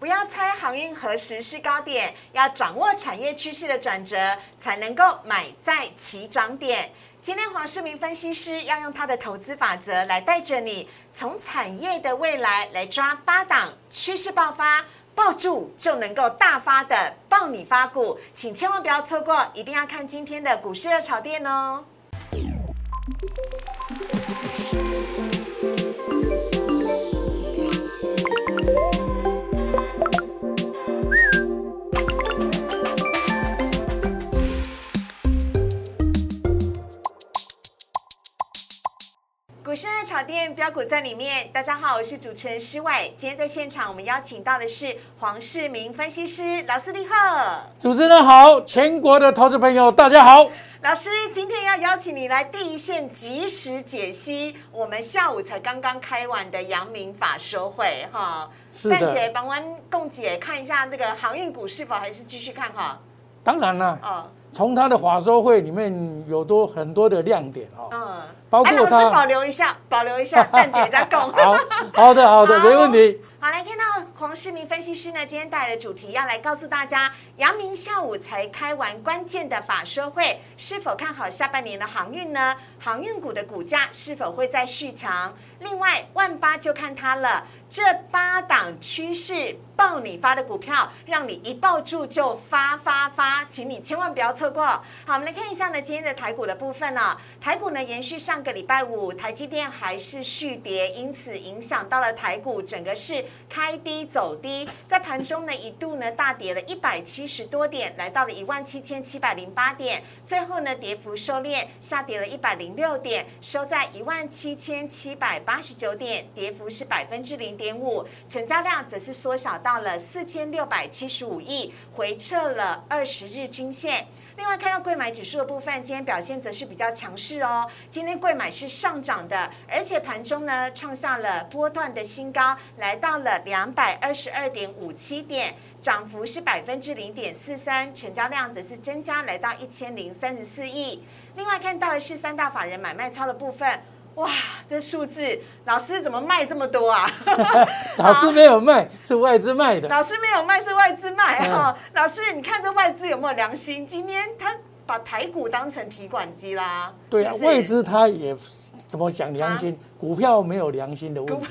不要猜航运何时是高点，要掌握产业趋势的转折，才能够买在起涨点。今天黄世明分析师要用他的投资法则来带着你，从产业的未来来抓八档趋势爆发，抱住就能够大发的爆你发股，请千万不要错过，一定要看今天的股市热炒店哦。店标股在里面，大家好，我是主持人施伟。今天在现场，我们邀请到的是黄世明分析师老师，你好。主持人好，全国的投资朋友大家好。老师，今天要邀请你来第一线及时解析我们下午才刚刚开完的阳明法收会哈。是的蛋姐帮完共姐看一下这个航运股是否还是继续看哈？当然了，哦，从他的法说会里面有多很多的亮点哦，嗯，包括哎老师保。留一下，保留一下，蛋姐在讲。好好的好的，好没问题。好，来看到黄世明分析师呢，今天带来的主题要来告诉大家，阳明下午才开完关键的法说会，是否看好下半年的航运呢？航运股的股价是否会再续强？另外，万八就看它了，这八档趋势爆你发的股票，让你一抱住就发发发，请你千万不要错过。好，我们来看一下呢，今天的台股的部分呢、台股呢延续上个礼拜五，台积电还是续跌，因此影响到了台股整个是开低走低，在盘中呢一度呢大跌了一百七十多点，来到了一万七千七百零八点，最后呢跌幅收敛，下跌了一百零六点，收在一万七千七百八十九点，跌幅是百分之零点五，成交量则是缩小到了四千六百七十五亿，回撤了二十日均线。另外，看到贵买指数的部分，今天表现则是比较强势哦。今天贵买是上涨的，而且盘中呢创下了波段的新高，来到了两百二十二点五七点，涨幅是百分之零点四三，成交量则是增加来到一千零三十四亿。另外看到的是三大法人买卖超的部分。哇，这数字，老师怎么卖这么多啊？老师没有卖，是外资卖的。老师没有卖，是外资卖嗯哈、老师，你看这外资有没有良心？今天他把台股当成提款机啦。对啊外资他也怎么讲良心？股票没有良心的问题。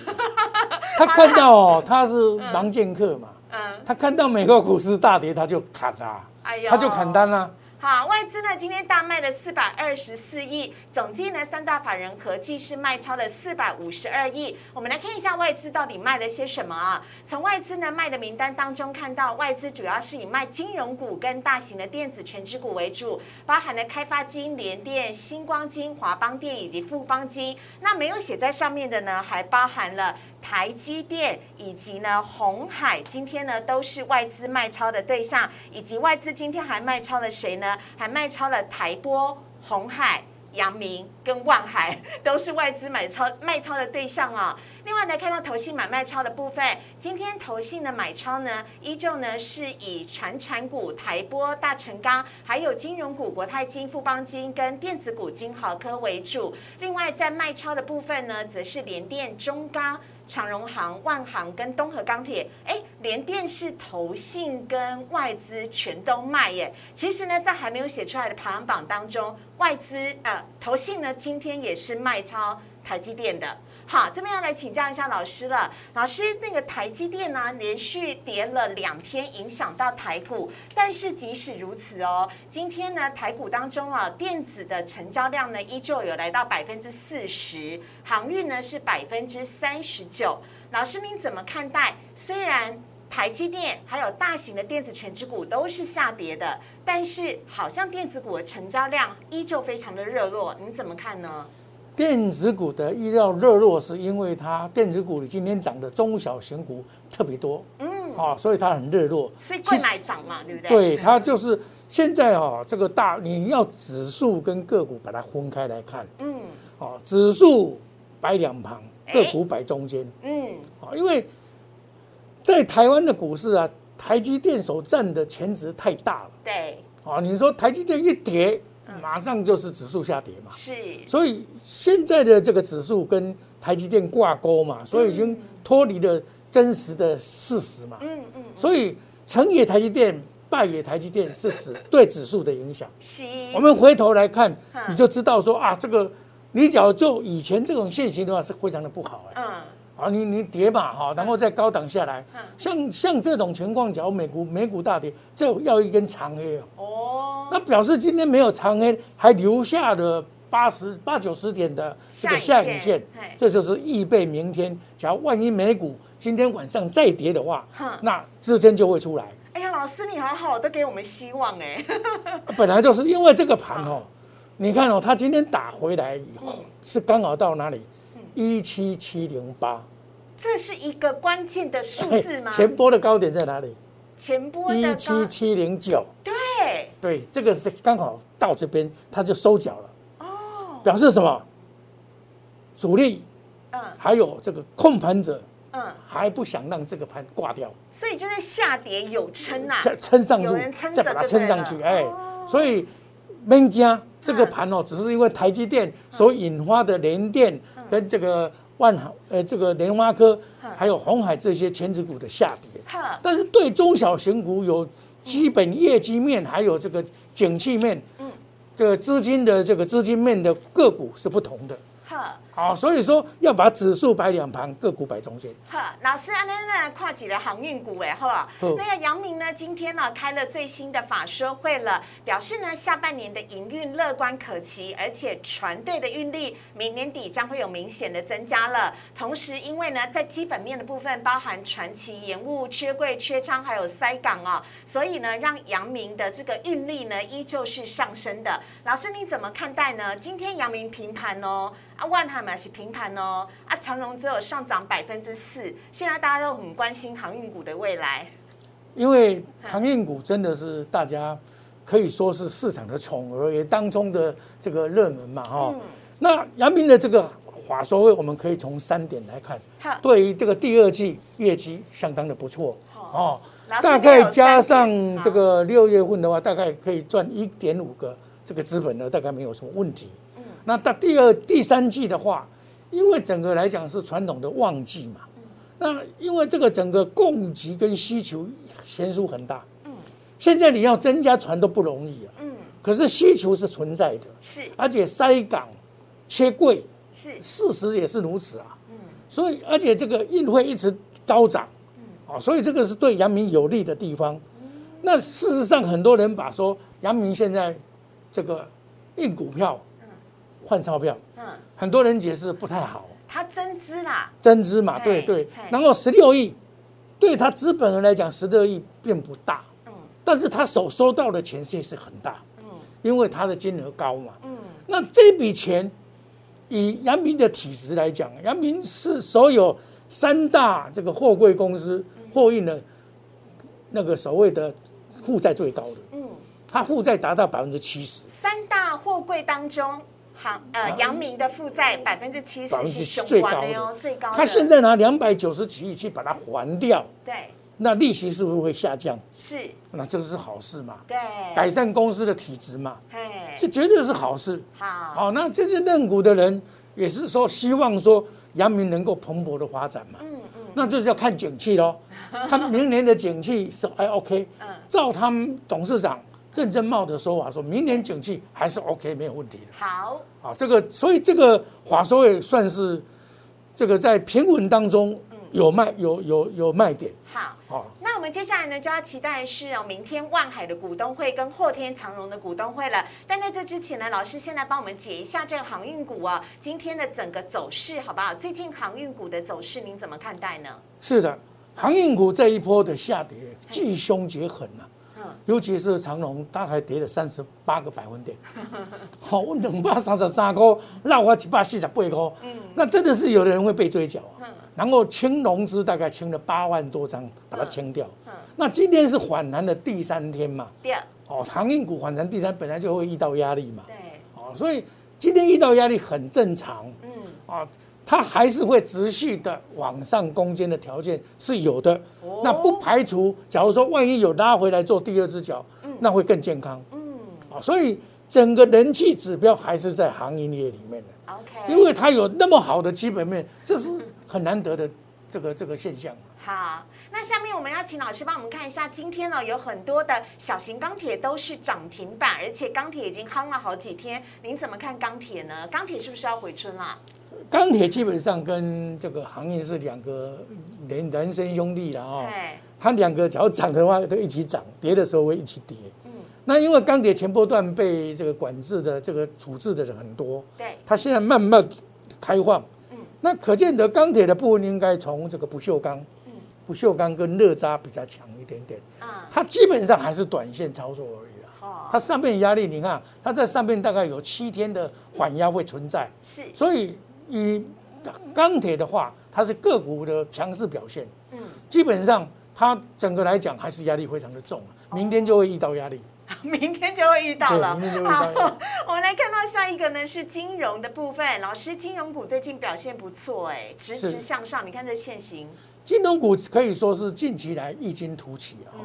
他 看到哦，他是盲剑客嘛，嗯，他看到美国股市大跌，他就砍啦哎呀，他就砍单啦。好，外资呢今天大卖了四百二十四亿，总计呢三大法人合计是卖超了四百五十二亿。我们来看一下外资到底卖了些什么啊？从外资呢卖的名单当中看到，外资主要是以卖金融股跟大型的电子全指股为主，包含了开发金、联电、星光金、华邦电以及富邦金。那没有写在上面的呢，还包含了。台积电以及呢红海今天呢都是外资卖超的对象，以及外资今天还卖超了谁呢？还卖超了台玻、红海、阳明跟万海，都是外资买超卖超的对象哦。另外来看到投信买卖超的部分，今天投信的买超呢，依旧呢是以传产股台玻、大成钢，还有金融股国泰金、富邦金跟电子股金豪科为主。另外在卖超的部分呢，则是联电、中钢。长荣行、万行跟东河钢铁，哎，连电视投信跟外资全都卖耶。其实呢，在还没有写出来的排行榜当中，外资呃投信呢今天也是卖超台积电的。好，这边要来请教一下老师了。老师，那个台积电呢，连续跌了两天，影响到台股。但是即使如此哦，今天呢，台股当中啊，电子的成交量呢，依旧有来到百分之四十，航运呢是百分之三十九。老师，您怎么看待？虽然台积电还有大型的电子全指股都是下跌的，但是好像电子股的成交量依旧非常的热络，你怎么看呢？电子股的预料热络，是因为它电子股里今天涨的中小型股特别多，嗯，哦，所以它很热络。所以贵买涨嘛，对不对？对，它就是现在哦，这个大你要指数跟个股把它分开来看，嗯。哦，指数摆两旁，哎个股摆中间，嗯，哦，因为在台湾的股市啊，台积电所占的前值太大了，对，哦，你说台积电一跌，马上就是指数下跌嘛，是，所以现在的这个指数跟台积电挂钩嘛，所以已经脱离了真实的事实嘛。嗯嗯，所以成也台积电，败也台积电是指 对指数的影响。是，我们回头来看嗯，你就知道说啊，这个你只要就以前这种现行的话是非常的不好哎。嗯啊，你你跌吧哈，然后再高档下来，像像这种情况，假如美股美股大跌，这要一根长黑哦，哦，那表示今天没有长黑，还留下了八十八九十点的这个下影线这就是预备明天，假如万一美股今天晚上再跌的话哼，那支撑就会出来。哎呀，老师你好好的给我们希望哎，本来就是因为这个盘哦，你看哦，它今天打回来以后是刚好到哪里？一七七零八，这是一个关键的数字吗？前波的高点在哪里？前波一七七零九。对，对，这个是刚好到这边，它就收脚了。哦，表示什么？主力嗯还有这个控盘者嗯，还不想让这个盘挂掉，所以就是下跌有撑呐，撑撑上去再把它撑上去。哎哦，所以免惊这个盘哦，只是因为台积电所引发的联电跟这个万海呃这个莲花科还有红海这些前指股的下跌。但是对中小型股有基本业绩面，还有这个景气面，这个资金的这个资金面的个股是不同的。呵。好，所以说要把指数摆两旁，个股摆中间。好，老师，安那来跨几个航运股哎，好不好？好那个阳明呢，今天呢开了最新的法说会了，表示呢下半年的营运乐观可期，而且船队的运力明年底将会有明显的增加了。同时，因为呢在基本面的部分，包含船期延误、缺柜、缺仓，还有塞港哦，所以呢让阳明的这个运力呢依旧是上升的。老师你怎么看待呢？今天阳明平盘哦，啊万海嘛是平盘哦，啊长荣只有上涨百分之四。现在大家都很关心航运股的未来，因为航运股真的是大家可以说是市场的宠儿，也当中的这个热门嘛，哈、嗯那阳明的这个法说会，我们可以从三点来看好，对于这个第二季业绩相当的不错哦大概加上点这个六月份的话，大概可以赚一点五个这个资本呢，大概没有什么问题。嗯那到第二、第三季的话，因为整个来讲是传统的旺季嘛，嗯。那因为这个整个供给跟需求悬殊很大，现在你要增加船都不容易啊，嗯。可是需求是存在的，是。而且塞港、缺柜，是。事实也是如此啊。所以而且这个运费一直高涨，啊，所以这个是对阳明有利的地方。那事实上，很多人把说阳明现在这个印股票换钞票，嗯，很多人解释不太好，它增资啦，增资嘛，嘿对对。然后十六亿，对他资本人来讲，十六亿并不大，嗯。但是他所收到的钱却是很大，嗯。因为他的金额高嘛。嗯。那这笔钱，以阳明的体质来讲，阳明是所有三大这个货柜公司货运的那个所谓的负债最高的，嗯，它负债达到百分之七十，三大货柜当中，航呃阳明的负债百分之七十是雄最高关的哟，最高他。现在拿两百九十几亿去把它还掉，对那利息是不是会下降？是，那这个是好事嘛？对，改善公司的体质嘛，嘿，这绝对是好事。好，好，那这些认股的人也是说希望说阳明能够蓬勃的发展嘛。嗯嗯那就是要看景气喽，他明年的景气是还 OK，嗯照他们董事长郑正茂的说法，说明年景气还是 OK 没有问题的。好，啊，这个所以这个华收也算是这个在平稳当中有卖有有有卖点好。啊。那我们接下来呢，就要期待是哦，明天万海的股东会跟后天长荣的股东会了。但在这之前呢，老师先来帮我们解一下这个航运股啊，今天的整个走势好不好？最近航运股的走势您怎么看待呢？是的，航运股这一波的下跌既凶且狠啊。嗯。尤其是长隆，大概跌了三十八个百分点。好，我两百三十三块，绕我一百四十八块，那真的是有的人会被追缴啊。然后清融资大概清了八万多张，把它清掉。那今天是反弹的第三天嘛，哦，航运股反弹第三，本来就会遇到压力嘛，对，哦，所以今天遇到压力很正常。嗯，啊，它还是会持续的往上攻坚的条件是有的。哦那不排除，假如说万一有拉回来做第二只脚，那会更健康。嗯啊，所以整个人气指标还是在航运业里面的，，OK，因为它有那么好的基本面，这是很难得的这个这个现象。好，那下面我们要请老师帮我们看一下，今天呢有很多的小型钢铁都是涨停板，而且钢铁已经夯了好几天，您怎么看钢铁呢？钢铁是不是要回春啦？钢铁基本上跟这个行业是两个人人生兄弟了哦。对，它两个只要涨的话都一起涨，跌的时候会一起跌。嗯那因为钢铁前波段被这个管制的这个处置的人很多，对，它现在慢慢开放。那可见得钢铁的部分应该从这个不锈钢，不锈钢跟热轧比较强一点点。啊，它基本上还是短线操作而已啦。哦，它上面压力，你看它在上面大概有七天的缓压会存在，是，所以以钢铁的话，它是个股的强势表现。嗯，基本上它整个来讲还是压力非常的重，明天就会遇到压力。明天就会遇到了。明天就会遇到好，我们来看到下一个呢是金融的部分，老师，金融股最近表现不错，哎，直直向上，你看这现形，金融股可以说是近期来异军突起啊、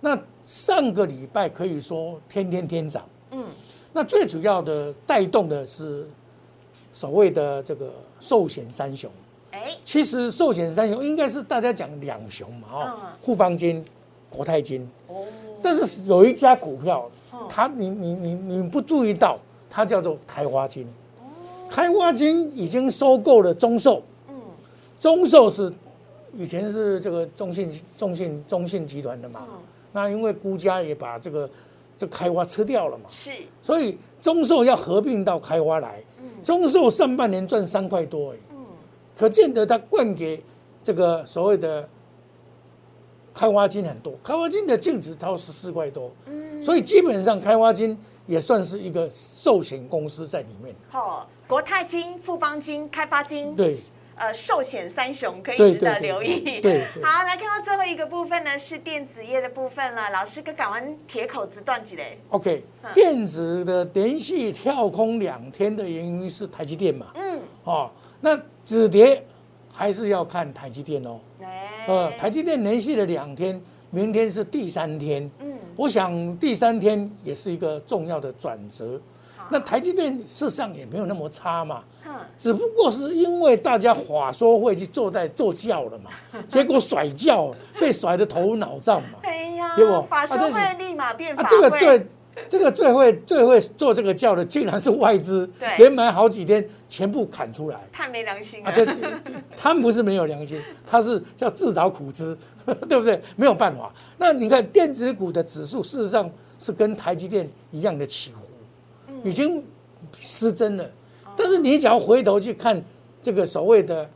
那上个礼拜可以说天天天涨。嗯，那最主要的带动的是所谓的这个寿险三雄。哎，其实寿险三雄应该是大家讲两雄嘛，哦嗯，富邦金、国泰金。哦，但是有一家股票嗯，它你你你你不注意到，它叫做开花金。哦。开花金已经收购了中寿，嗯，中寿是以前是这个中信中信中信集团的嘛，嗯。那因为孤家也把这个这开花吃掉了嘛，是，所以中寿要合并到开花来。中寿上半年赚三块多，哎，嗯，可见得他灌给这个所谓的开花金很多，开花金的净值超十四块多，嗯，所以基本上开花金也算是一个寿险公司在里面。好，国泰金、富邦金、开发金，对，呃，寿险三雄可以值得留意。好，来看到最后一个部分呢，是电子业的部分了。老师，跟港湾铁口直断几嘞？OK，嗯电子的连续跳空两天的原因是台积电嘛？嗯，哦，那止跌还是要看台积电哦。哎，呃，台积电连续了两天，明天是第三天。嗯，我想第三天也是一个重要的转折。那台积电事实上也没有那么差嘛，哼，只不过是因为大家法说会去坐在坐轿了嘛，结果甩轿被甩得头脑胀嘛。哎呀对不，法说会立马变法这个最这个最会最会做这个轿的，竟然是外资对，连买好几天，全部砍出来。太没良心啊，了。这他们不是没有良心，他是叫自找苦吃，对不对？没有办法。那你看电子股的指数，事实上是跟台积电一样的起伏，已经失真了。但是你只要回头去看这个所谓的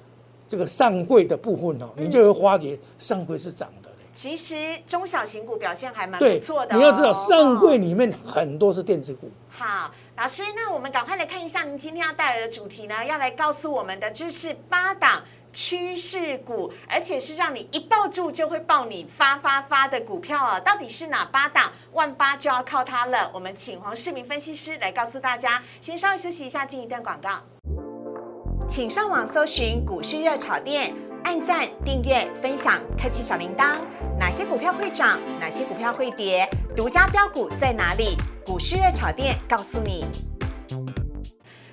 这个上柜的部分哦，你就会发觉上柜是涨的嘞。其实中小型股表现还蛮不错的、哦。你要知道上柜哦里面很多是电子股。好，老师，那我们赶快来看一下您今天要带来的主题呢，要来告诉我们的，知识八档趋势股，而且是让你一抱住就会爆你发发发的股票啊！到底是哪八档？万八就要靠它了。我们请黄世明分析师来告诉大家。先稍微休息一下，进一段广告。请上网搜寻股市热炒店，按赞、订阅、分享，开启小铃铛。哪些股票会涨？哪些股票会跌？独家标股在哪里？股市热炒店告诉你。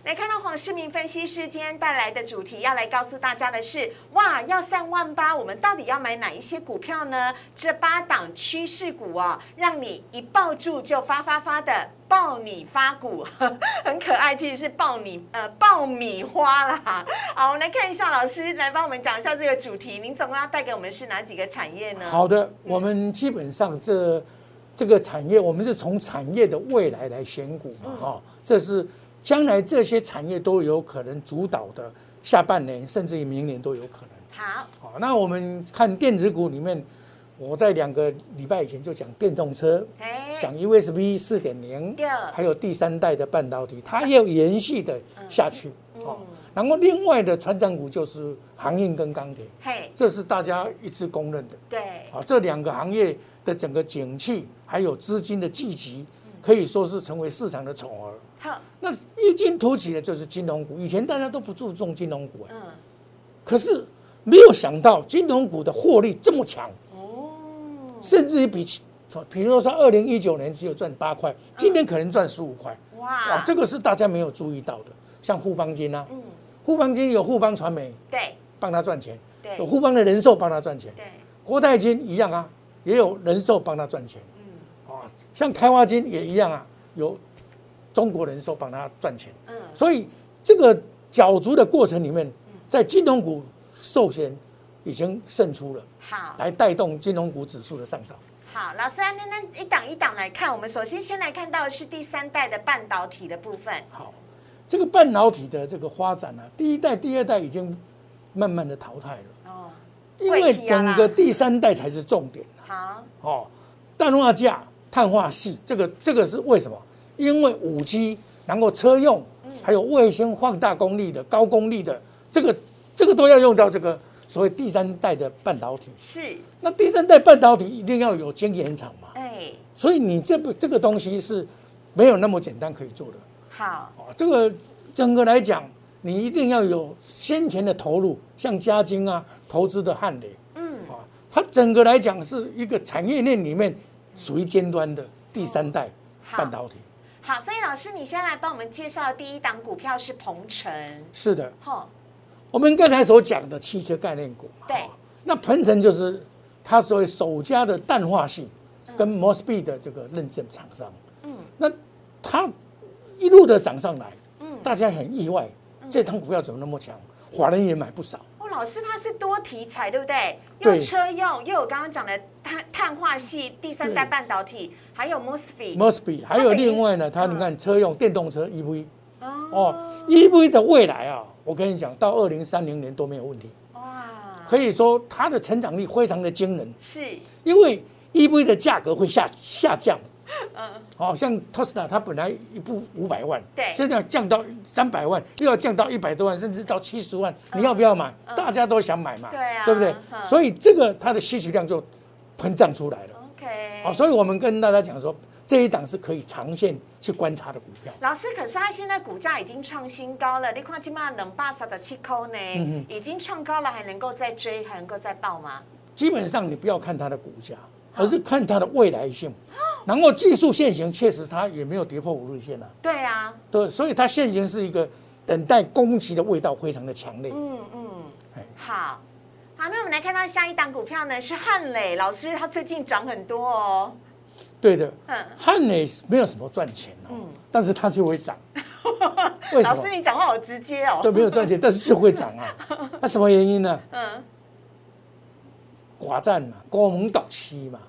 来看到黄世明分析师今天带来的主题，要来告诉大家的是：哇，要上万八，我们到底要买哪一些股票呢？这八档趋势股哦，让你一抱住就发发发的爆米发股，很可爱，其实是爆米呃爆米花啦。好，我们来看一下老师来帮我们讲一下这个主题，您总共要带给我们是哪几个产业呢？好的，我们基本上这这个产业，我们是从产业的未来来选股嘛，哈、这是将来这些产业都有可能主导的，下半年甚至于明年都有可能。好，好，那我们看电子股里面，我在两个礼拜以前就讲电动车，哎，讲 USB 四点零，还有第三代的半导体，它要延续的下去。嗯哦，然后另外的船长股就是航运跟钢铁，嘿，这是大家一致公认的。对，啊，这两个行业的整个景气还有资金的聚集，可以说是成为市场的宠儿。好，那异军突起的就是金融股，以前大家都不注重金融股啊，嗯，可是没有想到金融股的获利这么强，哦，甚至于比其比如说二零一九年只有赚八块，今年可能赚十五块，哇。哇，这个是大家没有注意到的。像富邦金啊，嗯，富邦金有富邦传媒对。帮他赚钱，对，对有富邦的人寿帮他赚钱，对，国泰金一样啊，也有人寿帮他赚钱，嗯，啊，像开发金也一样啊，有中国人寿帮他赚钱，嗯，所以这个角逐的过程里面，在金融股寿险已经胜出了，好。来带动金融股指数的上涨。好，老师，那那一档一档来看，我们首先先来看到的是第三代的半导体的部分。好，这个半导体的这个发展呢、第一代、第二代已经慢慢的淘汰了，哦，因为整个第三代才是重点好，哦。氮化镓、碳化系，这个这个是为什么？因为五 G，然后车用，还有卫星放大功率的、高功率的，这个这个都要用到这个所谓第三代的半导体。是，那第三代半导体一定要有晶圆厂嘛，哎，所以你这不这个东西是没有那么简单可以做的。好，哦，这个整个来讲，你一定要有先前的投入，像嘉金啊投资的汉磊，嗯，啊，它整个来讲是一个产业链里面属于尖端的第三代半导体。好，所以老师，你先来帮我们介绍第一档股票是鹏程，是的，吼，我们刚才所讲的汽车概念股嘛，对。哦那鹏程就是它所谓首家的氮化系跟 Mosby 的这个认证厂商，嗯，那它一路的涨上来，嗯。大家很意外，这张股票怎么那么强？华人也买不少。哦，老师他是多题材，对不对？对。又车用，又有刚刚讲的碳碳化系第三代半导体，还有 MOSFET，Mosby，还有另外呢，它嗯你看车用电动车 EV 哦，哦，EV 的未来啊，我跟你讲，到二零三零年都没有问题，哇，可以说它的成长力非常的惊人，是，因为 EV 的价格会下下降。嗯，好、像特斯拉它本来一部五百万，对现在要降到三百万，又要降到一百多万，甚至到七十万，你要不要买？大家都想买嘛，嗯对啊对不对？嗯所以这个它的需求量就膨胀出来了。OK，好、所以我们跟大家讲说，这一档是可以长线去观察的股票。老师，可是它现在股价已经创新高了，你看今嘛冷巴萨的七扣呢，嗯已经创高了，还能够再追，还能够再爆吗？基本上你不要看它的股价，而是看它的未来性。然后技术线型确实它也没有跌破五日线啊，对啊，对，所以它现行是一个等待攻击的味道非常的强烈。嗯嗯哎，好。好，那我们来看到下一档股票呢，是汉磊老师，他最近涨很多哦。对的，嗯，汉磊没有什么赚钱哦，但是它就会涨。为什么老师？你讲话好直接哦。对，没有赚钱，但是就会涨啊。那什么原因呢？嗯寡占嘛，高盟倒期嘛，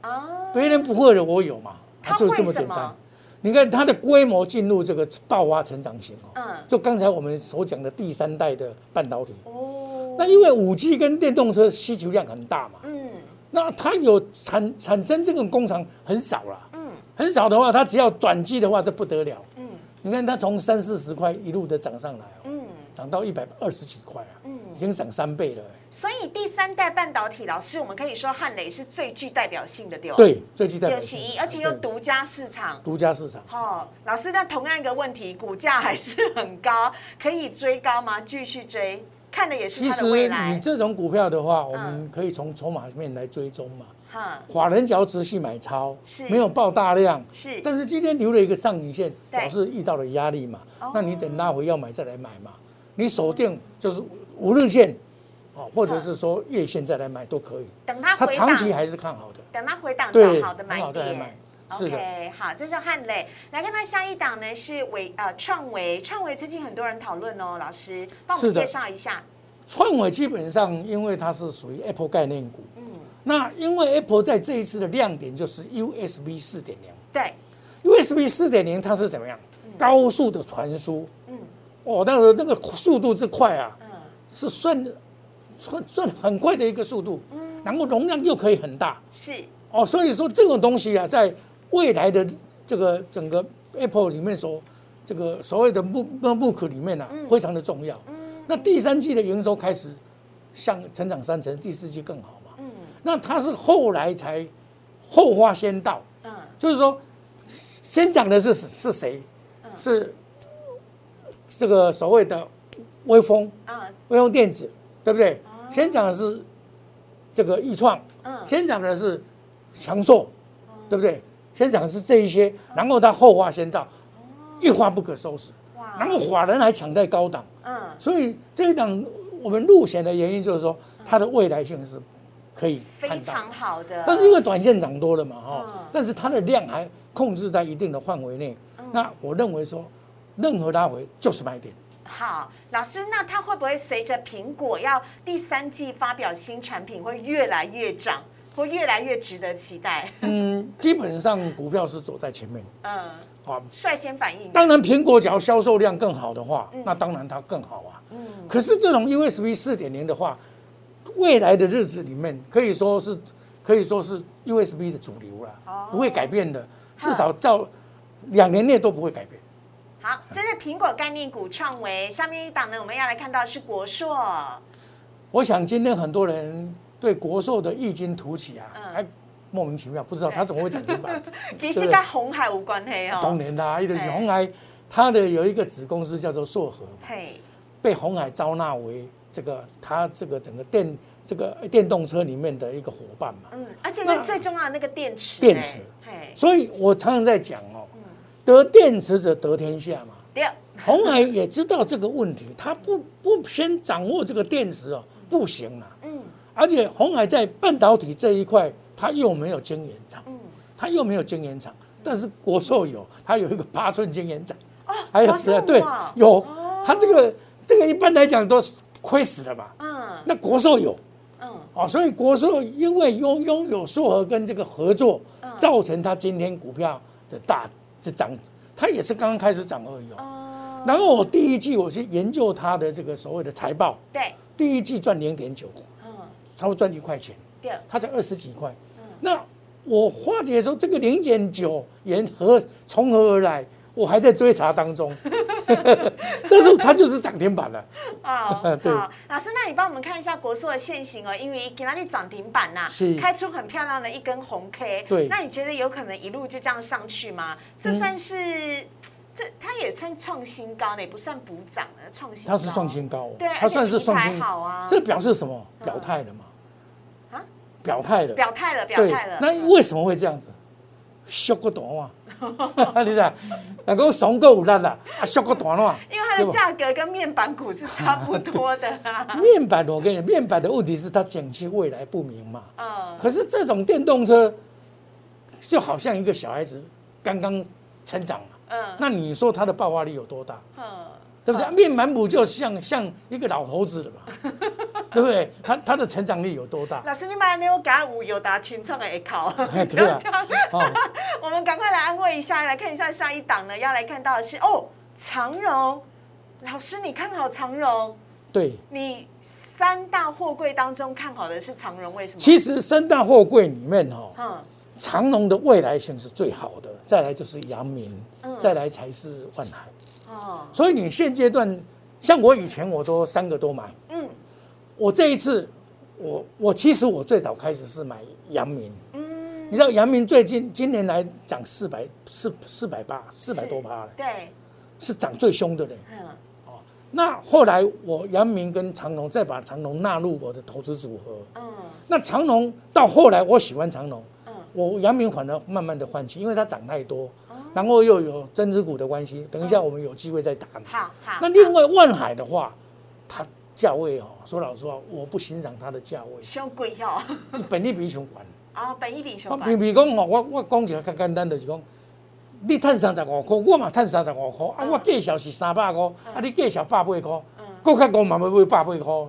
啊，别人不会的我有嘛，它就这么么简单。你看它的规模进入这个爆发成长型哦，嗯。就刚才我们所讲的第三代的半导体。哦，那因为五 G 跟电动车需求量很大嘛，嗯。那它有产产生这种工厂很少了，嗯。很少的话，它只要转机的话，就不得了。嗯。你看它从三四十块一路的涨上来涨到一百二十几块啊，嗯已经涨三倍了欸。所以第三代半导体，老师，我们可以说汉磊是最具代表性的，对最具代表性其一，而且又对独家市场。独家市场。好，老师，那同样一个问题，股价还是很高，可以追高吗？继续追，看的也是的未实来你。这种股票的话，我嗯们可以从筹码面来追踪嘛。哈，法人只要持续买超是，没有爆大量，是但是今天留了一个上影线，对表示遇到了压力嘛哦。那你等拉回要买再来买嘛。你锁定就是五日线，哦，或者是说月线再来买都可以。等它回长期还是看好的。等它回档对找好的买很好再来点买。OK，好，这是汉磊。来看它下一档呢是伟呃创维，创维最近很多人讨论哦，老师帮我们介绍一下。创维基本上因为它是属于 Apple 概念股，嗯，那因为 Apple 在这一次的亮点就是 USB 四点零对，，USB 四点零它是怎么样？高速的传输，嗯哦，那个那个速度之快啊，嗯。是算算算很快的一个速度，然后容量又可以很大。是，哦，所以说这种东西啊，在未来的这个整个 Apple 里面所这个所谓的 Book Book 里面啊，非常的重要。那第三季的营收开始向成长三成，第四季更好嘛。嗯。那它是后来才后花先到，嗯。就是说先讲的是是谁？是这个所谓的微风。嗯微风电子，对不对？先讲的是这个易创，嗯先讲的是强硕，对不对？先讲的是这一些，然后它后话先到，一发不可收拾。哇然后法人还抢在高档，嗯所以这一档我们入选的原因就是说，它的未来性是可以非。常好的。但是因为短线涨多了嘛，哈、嗯但是它的量还控制在一定的范围内。那我认为说，任何拉回就是买点。好，老师，那它会不会随着苹果要第三季发表新产品，会越来越涨，会越来越值得期待？嗯，基本上股票是走在前面 嗯，好。率先反应。当然，苹果只要销售量更好的话，嗯那当然它更好啊。嗯可是这种 USB 四点零的话，未来的日子里面可以说是可以说是 USB 的主流了，哦不会改变的，至少到两年内都不会改变。好，这是苹果概念股创维，下面一档呢，我们要来看到是国硕。我想今天很多人对国硕的异军突起啊，嗯还莫名其妙，不知道它怎么会涨停板。其 实跟红海无关系哦。当然啦，一个是嘿红海，它的有一个子公司叫做硕和，嘿，被红海招纳为这个它这个整个电这个电动车里面的一个伙伴嘛。嗯，而且那那最重要的那个电池，电池嘿，所以我常常在讲哦，得电池者得天下嘛。对，红海也知道这个问题，他不不先掌握这个电池哦，不行啦。嗯而且红海在半导体这一块，他又没有晶圆厂，嗯，它又没有晶圆厂，但是国寿有，他有一个八寸晶圆厂，啊，十二对有，他这个这个一般来讲都是亏死了嘛。嗯那国寿有嗯，哦，所以国寿因为拥拥有硕和跟这个合作，嗯造成他今天股票的大这涨，它也是刚刚开始涨而已哦。哦，然后我第一季我去研究它的这个所谓的财报，对，第一季赚零点九，嗯。差不多赚一块钱，对，它才二十几块。那我化解说这个零点九沿何从何而来，我还在追查当中，但是它就是涨停板了。哦，对好，老师，那你帮我们看一下国硕的现形哦，因为给那里涨停板呐、是开出很漂亮的一根红 K，对那你觉得有可能一路就这样上去吗？这算是、这它也算创新高呢，也不算补涨的创新高，它是创新高哦，对，它算是创新材好啊，这表示什么？表态了嘛？啊表态了。表态了，表对态了，，那为什么会这样子？缩个短啊，你知道？那个怂够有力啦，啊，缩个短啊。因为它的价格跟面板股是差不多的、啊，面板我跟你讲，面板的问题是它景气未来不明嘛。嗯，可是这种电动车就好像一个小孩子刚刚成长嘛，嗯那你说它的爆发力有多大？嗯，对不对？面板股就像像一个老头子了嘛，对不对？它它的成长力有多大？老师，你买那我给他五有达群创的 A 考，哎对啊 我们赶快来安慰一下，来看一下下一档呢，要来看到的是哦，长荣。老师，你看好长荣？对。你三大货柜当中看好的是长荣，为什么？其实三大货柜里面哦，嗯，长隆的未来性是最好的，再来就是阳明，嗯再来才是万海。哦，所以你现阶段，像我以前我都三个都买，嗯我这一次，我我其实我最早开始是买阳明，嗯，你知道阳明最近今年来涨四百四四百八四百多趴了，对，是涨最凶的嘞。嗯哦那后来我阳明跟长隆再把长隆纳入我的投资组合，嗯那长隆到后来我喜欢长隆，嗯我阳明反而慢慢的换气，因为它涨太多，然后又有增资股的关系，等一下我们有机会再谈。好好。那另外万海的话，它价位哦，说老实话，我不欣赏它的价位，伤贵哦，你本利比熊管。啊，本一比修我管。比比讲哦，我我讲一个较简单，就是讲，你赚三十五块，我嘛赚三十五块，啊，我计小是三百块，啊，你计小百八块，搁较高嘛要买百八块，哦，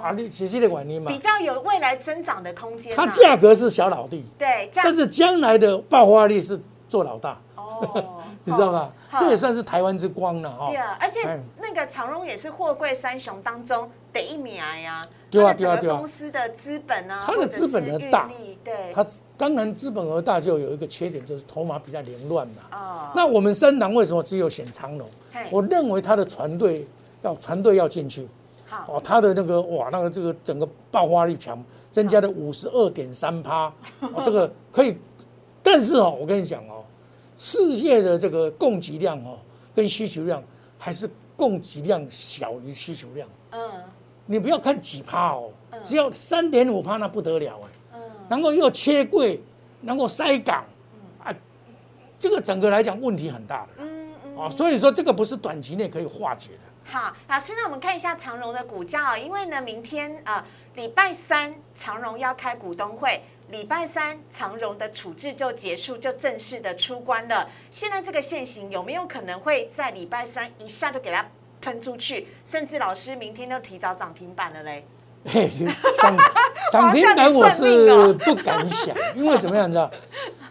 啊，你是这个原因嘛。比？较有未来增长的空间啊。它价格是小老弟，对，但是将来的爆发力是做老大，哦，你知道吗？好这也算是台湾之光了哦对。啊，而且哎那个长荣也是货柜三雄当中第一名呀。对啊对啊对啊公司的资本啊，它的资本额大对，它当然资本额大就有一个缺点，就是头马比较凌乱嘛。哦，那我们深南为什么只有选长荣？我认为他的船队要船队要进去好，哦，他的那个哇，那个这个整个爆发力强，增加了五十二点三趴，哦，这个可以。但是哦，我跟你讲哦，世界的这个供给量哦跟需求量还是供给量小于需求量。嗯你不要看几趴哦，只要三点五趴那不得了哎。嗯，然后又切柜，然后塞港，啊，这个整个来讲问题很大的嗯嗯，啊，所以说这个不是短期内可以化解的。好，老师，那我们看一下长荣的股价哦，因为呢，明天呃礼拜三长荣要开股东会，礼拜三长荣的处置就结束，就正式的出关了。现在这个现行有没有可能会在礼拜三一下就给它喷出去，甚至老师明天就提早涨停板了嘞？嘿，涨涨停板我是不敢想，因为怎么样，你知道？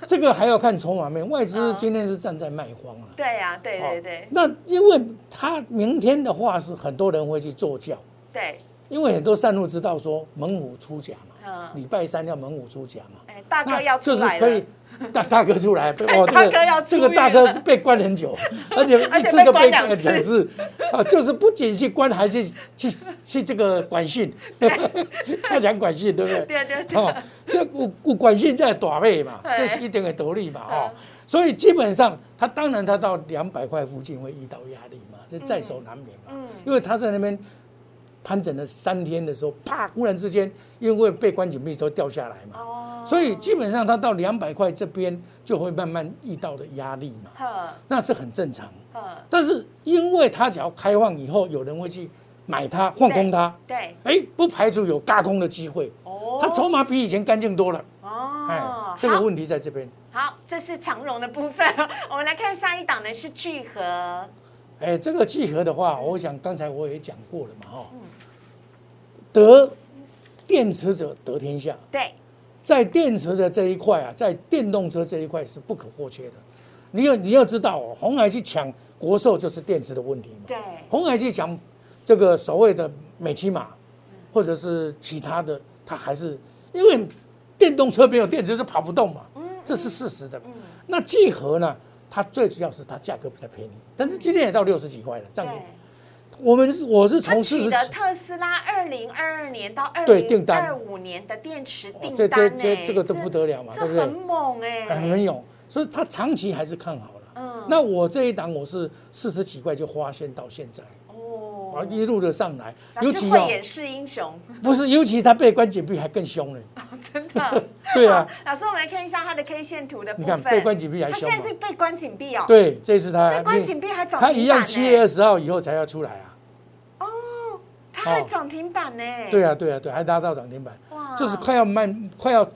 这个还要看筹码面，外资今天是站在卖方啊。对呀，对对对。那因为他明天的话是很多人会去做轿。对。因为很多散户知道说猛虎出甲嘛，礼拜三要猛虎出甲嘛。哎，大哥要出来了。大大哥出来，哦，这个这个大哥被关很久，而且一次就被两次，啊，就是不仅去关，还是去去这个管训，加强管训，对不对？对对对。哦，这管管训在短位嘛，这是一定的得力嘛，哦，所以基本上他当然他到两百块附近会遇到压力嘛，这在所难免嘛，嗯，因为他在那边。盘整了三天的时候，啪！忽然之间，因为被关紧闭，都掉下来嘛。所以基本上它到两百块这边就会慢慢遇到的压力嘛。那是很正常。但是因为它只要开放以后，有人会去买它，放空它。对。哎，不排除有轧空的机会。哦。它筹码比以前干净多了。哦。哎，这个问题在这边。好，这是长荣的部分。我们来看下一档呢，是聚合。哎，这个聚合的话，我想刚才我也讲过了嘛，哈。得电池者得天下。对，在电池的这一块啊，在电动车这一块是不可或缺的。你要你要知道哦，红海去抢国寿就是电池的问题嘛。对，红海去抢这个所谓的美骑马，或者是其他的，它还是因为电动车没有电池是跑不动嘛。嗯，这是事实的。嗯，那聚合呢？它最主要是它价格比较便宜，但是今天也到六十几块了，这样。我们是我是从四十的特斯拉二零二二年到二零二五年的电池订单这这这这个都不得了嘛，对不对？很猛哎，很勇，所以它长期还是看好了。嗯，那我这一档我是四十几块就花现到现在。哦，一路的上来，尤其会演示英雄。不是，尤其他被关紧闭还更凶呢。真的？对啊。老师，我们来看一下他的 K 线图的部分。你看被关紧闭还凶。他现在是被关紧闭哦。对，这次他被关紧闭还早。他一样七月二十号以后才要出来啊。哦，他还涨停板呢？对啊，对啊，对，还拉到涨停板，哇，就是快要卖，快要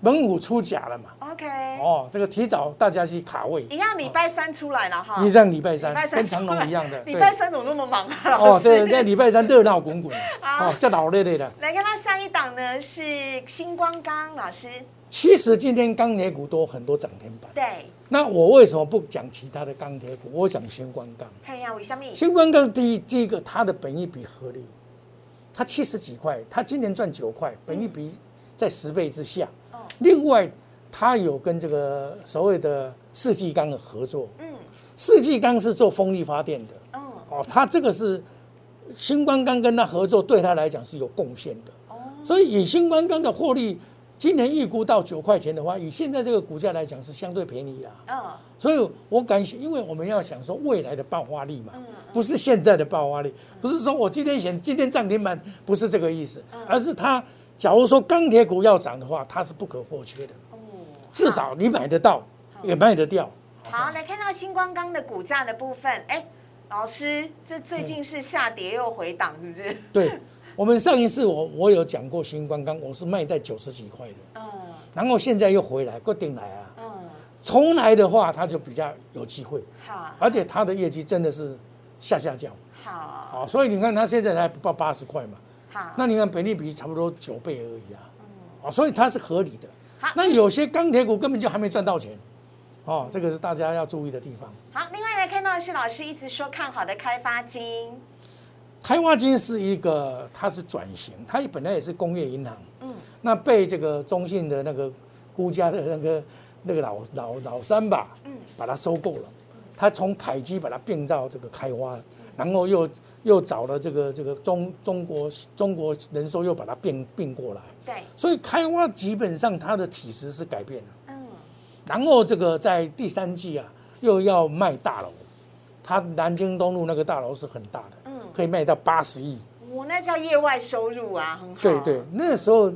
猛虎出甲了嘛。OK，哦，这个提早大家去卡位，一样礼拜三出来了哈。一样礼拜三，跟长隆一样的。礼拜三怎么那么忙啊？哦，对，那礼拜三热闹滚滚，哦，叫老累累的。来看到下一档呢，是星光钢老师。其实今天钢铁股都很多涨停板。对。那我为什么不讲其他的钢铁股？我讲星光钢。看一下为什么？星光钢第一，第一个它的本益比合理。它七十几块，它今年赚九块，本益比在十倍之下。另外，它有跟这个所谓的世纪钢的合作。嗯。世纪钢是做风力发电的。哦。哦，它这个是新光钢跟他合作，对他来讲是有贡献的。哦。所以以新光钢的获利。今年预估到九块钱的话，以现在这个股价来讲是相对便宜的。嗯，所以我感谢，因为我们要想说未来的爆发力嘛，不是现在的爆发力，不是说我今天选今天涨停板，不是这个意思，而是它假如说钢铁股要涨的话，它是不可或缺的。哦，至少你买得到，也卖得掉。好，来看到星光钢的股价的部分，哎，老师，这最近是下跌又回档，是不是？对。我们上一次我我有讲过新光钢，我是卖在九十几块的，嗯，然后现在又回来，固定来啊，嗯，重来的话，它就比较有机会，好，而且它的业绩真的是下下降，好，好，所以你看它现在才不到八十块嘛，好，那你看本利比差不多九倍而已啊，嗯，所以它是合理的，好，那有些钢铁股根本就还没赚到钱，哦，这个是大家要注意的地方。好，另外来看到的是老师一直说看好的开发金。开发金是一个，它是转型，它本来也是工业银行，嗯，那被这个中信的那个估家的那个那个老老老三吧，嗯，把它收购了，他从凯基把它变造这个开发，然后又又找了这个这个中中国中国人寿又把它并并过来，对，所以开发基本上它的体质是改变了，嗯，然后这个在第三季啊又要卖大楼，它南京东路那个大楼是很大的。嗯可以卖到八十亿，我那叫业外收入啊，很好。对对，那时候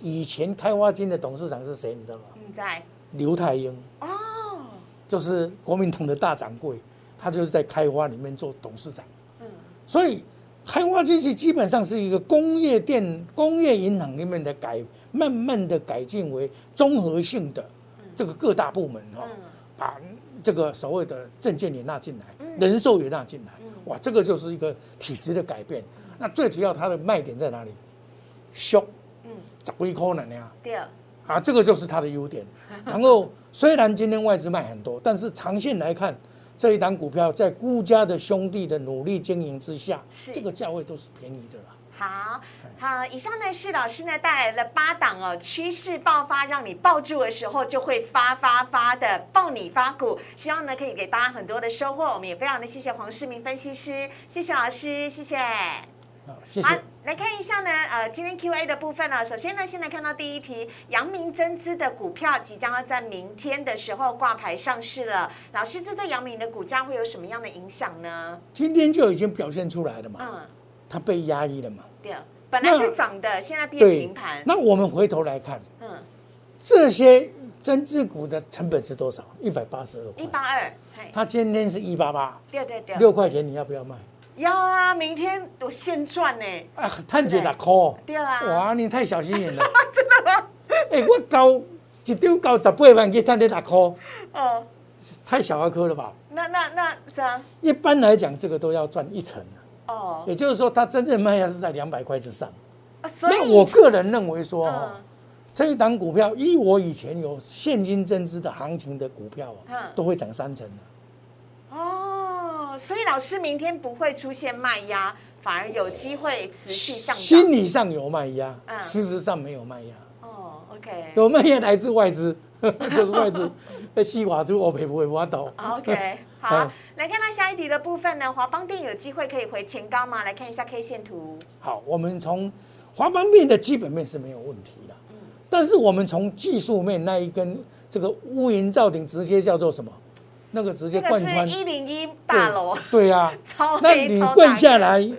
以前开花金的董事长是谁？你知道吗？你在刘太英哦，就是国民党的大掌柜，他就是在开花里面做董事长。嗯，所以开发机器基本上是一个工业电、工业银行里面的改，慢慢的改进为综合性的这个各大部门哈，把这个所谓的证件也纳进来，人寿也纳进来，哇，这个就是一个体制的改变。那最主要它的卖点在哪里？小，嗯，十几块呢。呀，对，啊，这个就是它的优点。然后虽然今天外资卖很多，但是长线来看，这一档股票在顾家的兄弟的努力经营之下，是这个价位都是便宜的啦。好好，以上呢是老师呢带来了八档哦，趋势爆发，让你抱住的时候就会发发发的抱你发股，希望呢可以给大家很多的收获。我们也非常的谢谢黄世明分析师，谢谢老师，谢谢。好，谢好谢。，来看一下呢，呃，今天 Q&A 的部分呢，首先呢，先来看到第一题，阳明增资的股票即将要在明天的时候挂牌上市了。老师，这对阳明的股价会有什么样的影响呢？今天就已经表现出来了嘛，嗯，它被压抑了嘛。对，本来是涨的，现在变对平盘。那我们回头来看，嗯，这些增资股的成本是多少？一百八十二块。一八二，它今天是一八八，对对对，六块钱你要不要卖？要啊，明天我现赚呢。啊，探姐六块。对啊，哇，你太小心眼了。真的吗？哎，我交一张交十八万，去探你六块，哦，太小儿科了吧？那那那是啊，一般来讲，这个都要赚一成的哦，也就是说，它真正卖价是在两百块之上。啊所以那我个人认为说，嗯哦，这一档股票，依我以前有现金增资的行情的股票嗯啊，都会涨三成的。哦，所以老师明天不会出现卖压，反而有机会持续上涨。心理上有卖压，嗯实上没有卖压。哦，OK，有卖压来自外资，就是外资 被西瓦猪我赔不会挖倒。OK，好嗯，来看到下一题的部分呢，华邦电有机会可以回前高吗？来看一下 K 线图。好，我们从华邦面的基本面是没有问题的，但是我们从技术面那一根这个乌云罩顶直接叫做什么？那个直接贯穿一零一大楼，对呀、超那你灌下个来，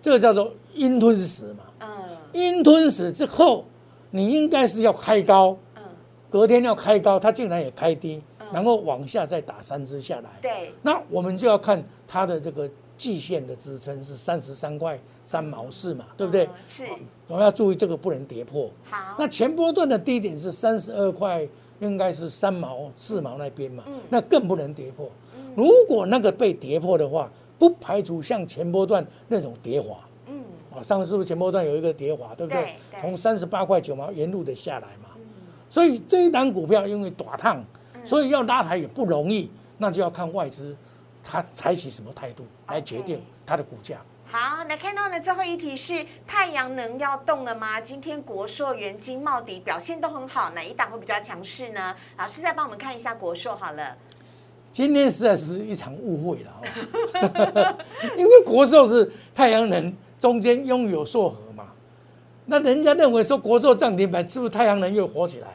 这个叫做阴吞死嘛。嗯。阴吞死之后，你应该是要开高，嗯，隔天要开高，它竟然也开低，然后往下再打三支下来。对，那我们就要看它的这个季线的支撑是三十三块三毛四嘛，对不对？嗯？是，我们要注意这个不能跌破。好，那前波段的低点是三十二块，应该是三毛四毛那边嘛，嗯那更不能跌破。如果那个被跌破的话，不排除像前波段那种跌滑。嗯，啊，上次是不是前波段有一个跌滑，对不？对从三十八块九毛沿路的下来嘛，所以这一档股票因为短烫，所以要拉抬也不容易，那就要看外资它采取什么态度来决定它的股价。好，来看到呢，最后一题是太阳能要动了吗？今天国硕、元金、茂迪表现都很好，哪一档会比较强势呢？老师再帮我们看一下国硕好了。今天实在是一场误会了哦，因为国寿是太阳能中间拥有硕核嘛，那人家认为说国寿涨停板是不是太阳能又火起来了？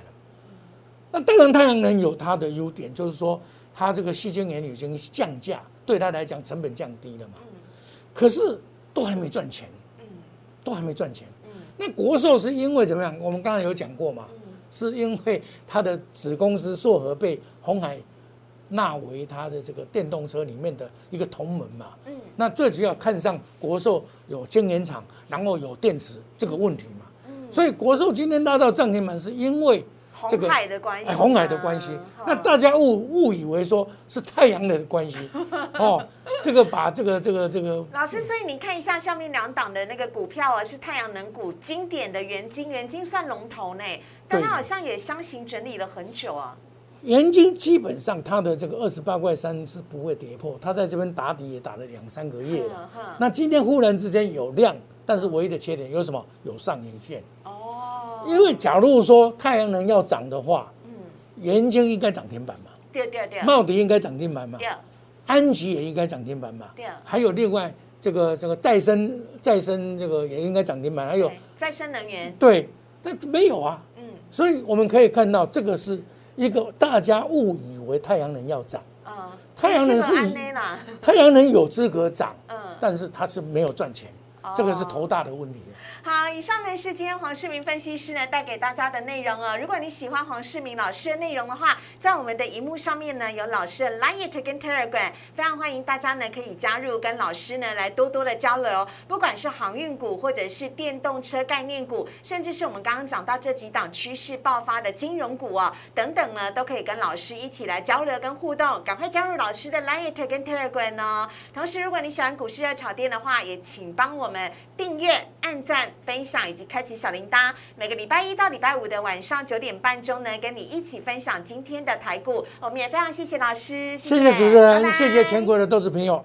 那当然太阳能有它的优点，就是说它这个细晶圆已经降价，对它来讲成本降低了嘛，可是都还没赚钱，都还没赚钱。那国寿是因为怎么样？我们刚才有讲过嘛，是因为它的子公司硕和被红海纳为它的这个电动车里面的一个同门嘛。嗯那最主要看上国寿有晶圆厂，然后有电池这个问题嘛。所以国寿今天拉到涨停板，是因为这红个海的关系、哎红海的关系。那大大家误误以为说是太阳的关系 哦，这个把这个这个这个老师，所以你看一下下面两档的那个股票啊，是太阳能股，经典的元金，元金算龙头呢，但它好像也箱型整理了很久啊。元金基本上它的这个二十八块三是不会跌破，它在这边打底也打了两三个月了。那今天忽然之间有量，但是唯一的缺点有什么？有上影线。哦，因为假如说太阳能要涨的话，嗯，元晶应该涨停板嘛，对对对，茂迪应该涨停板嘛，对。安吉也应该涨停板嘛对，还有另外这个这个再生再生这个也应该涨停板，还有再生能源，对，但没有啊，嗯。所以我们可以看到这个是一个大家误以为太阳能要涨，嗯，太阳能是太阳能有资格涨，嗯，但是它是没有赚钱，这个是头大的问题。好，以上呢是今天黄世明分析师呢带给大家的内容哦。如果你喜欢黄世明老师的内容的话，在我们的荧幕上面呢有老师的 Line 跟 Telegram，非常欢迎大家呢可以加入，跟老师呢来多多的交流。不管是航运股，或者是电动车概念股，甚至是我们刚刚讲到这几档趋势爆发的金融股哦，等等呢，都可以跟老师一起来交流跟互动。赶快加入老师的 Line 跟 Telegram 哦。同时，如果你喜欢股市热炒店的话，也请帮我们订阅、按赞。分享以及开启小铃铛，每个礼拜一到礼拜五的晚上九点半钟呢，跟你一起分享今天的台股。我们也非常谢谢老师，谢谢主持人，谢谢全国的豆子朋友。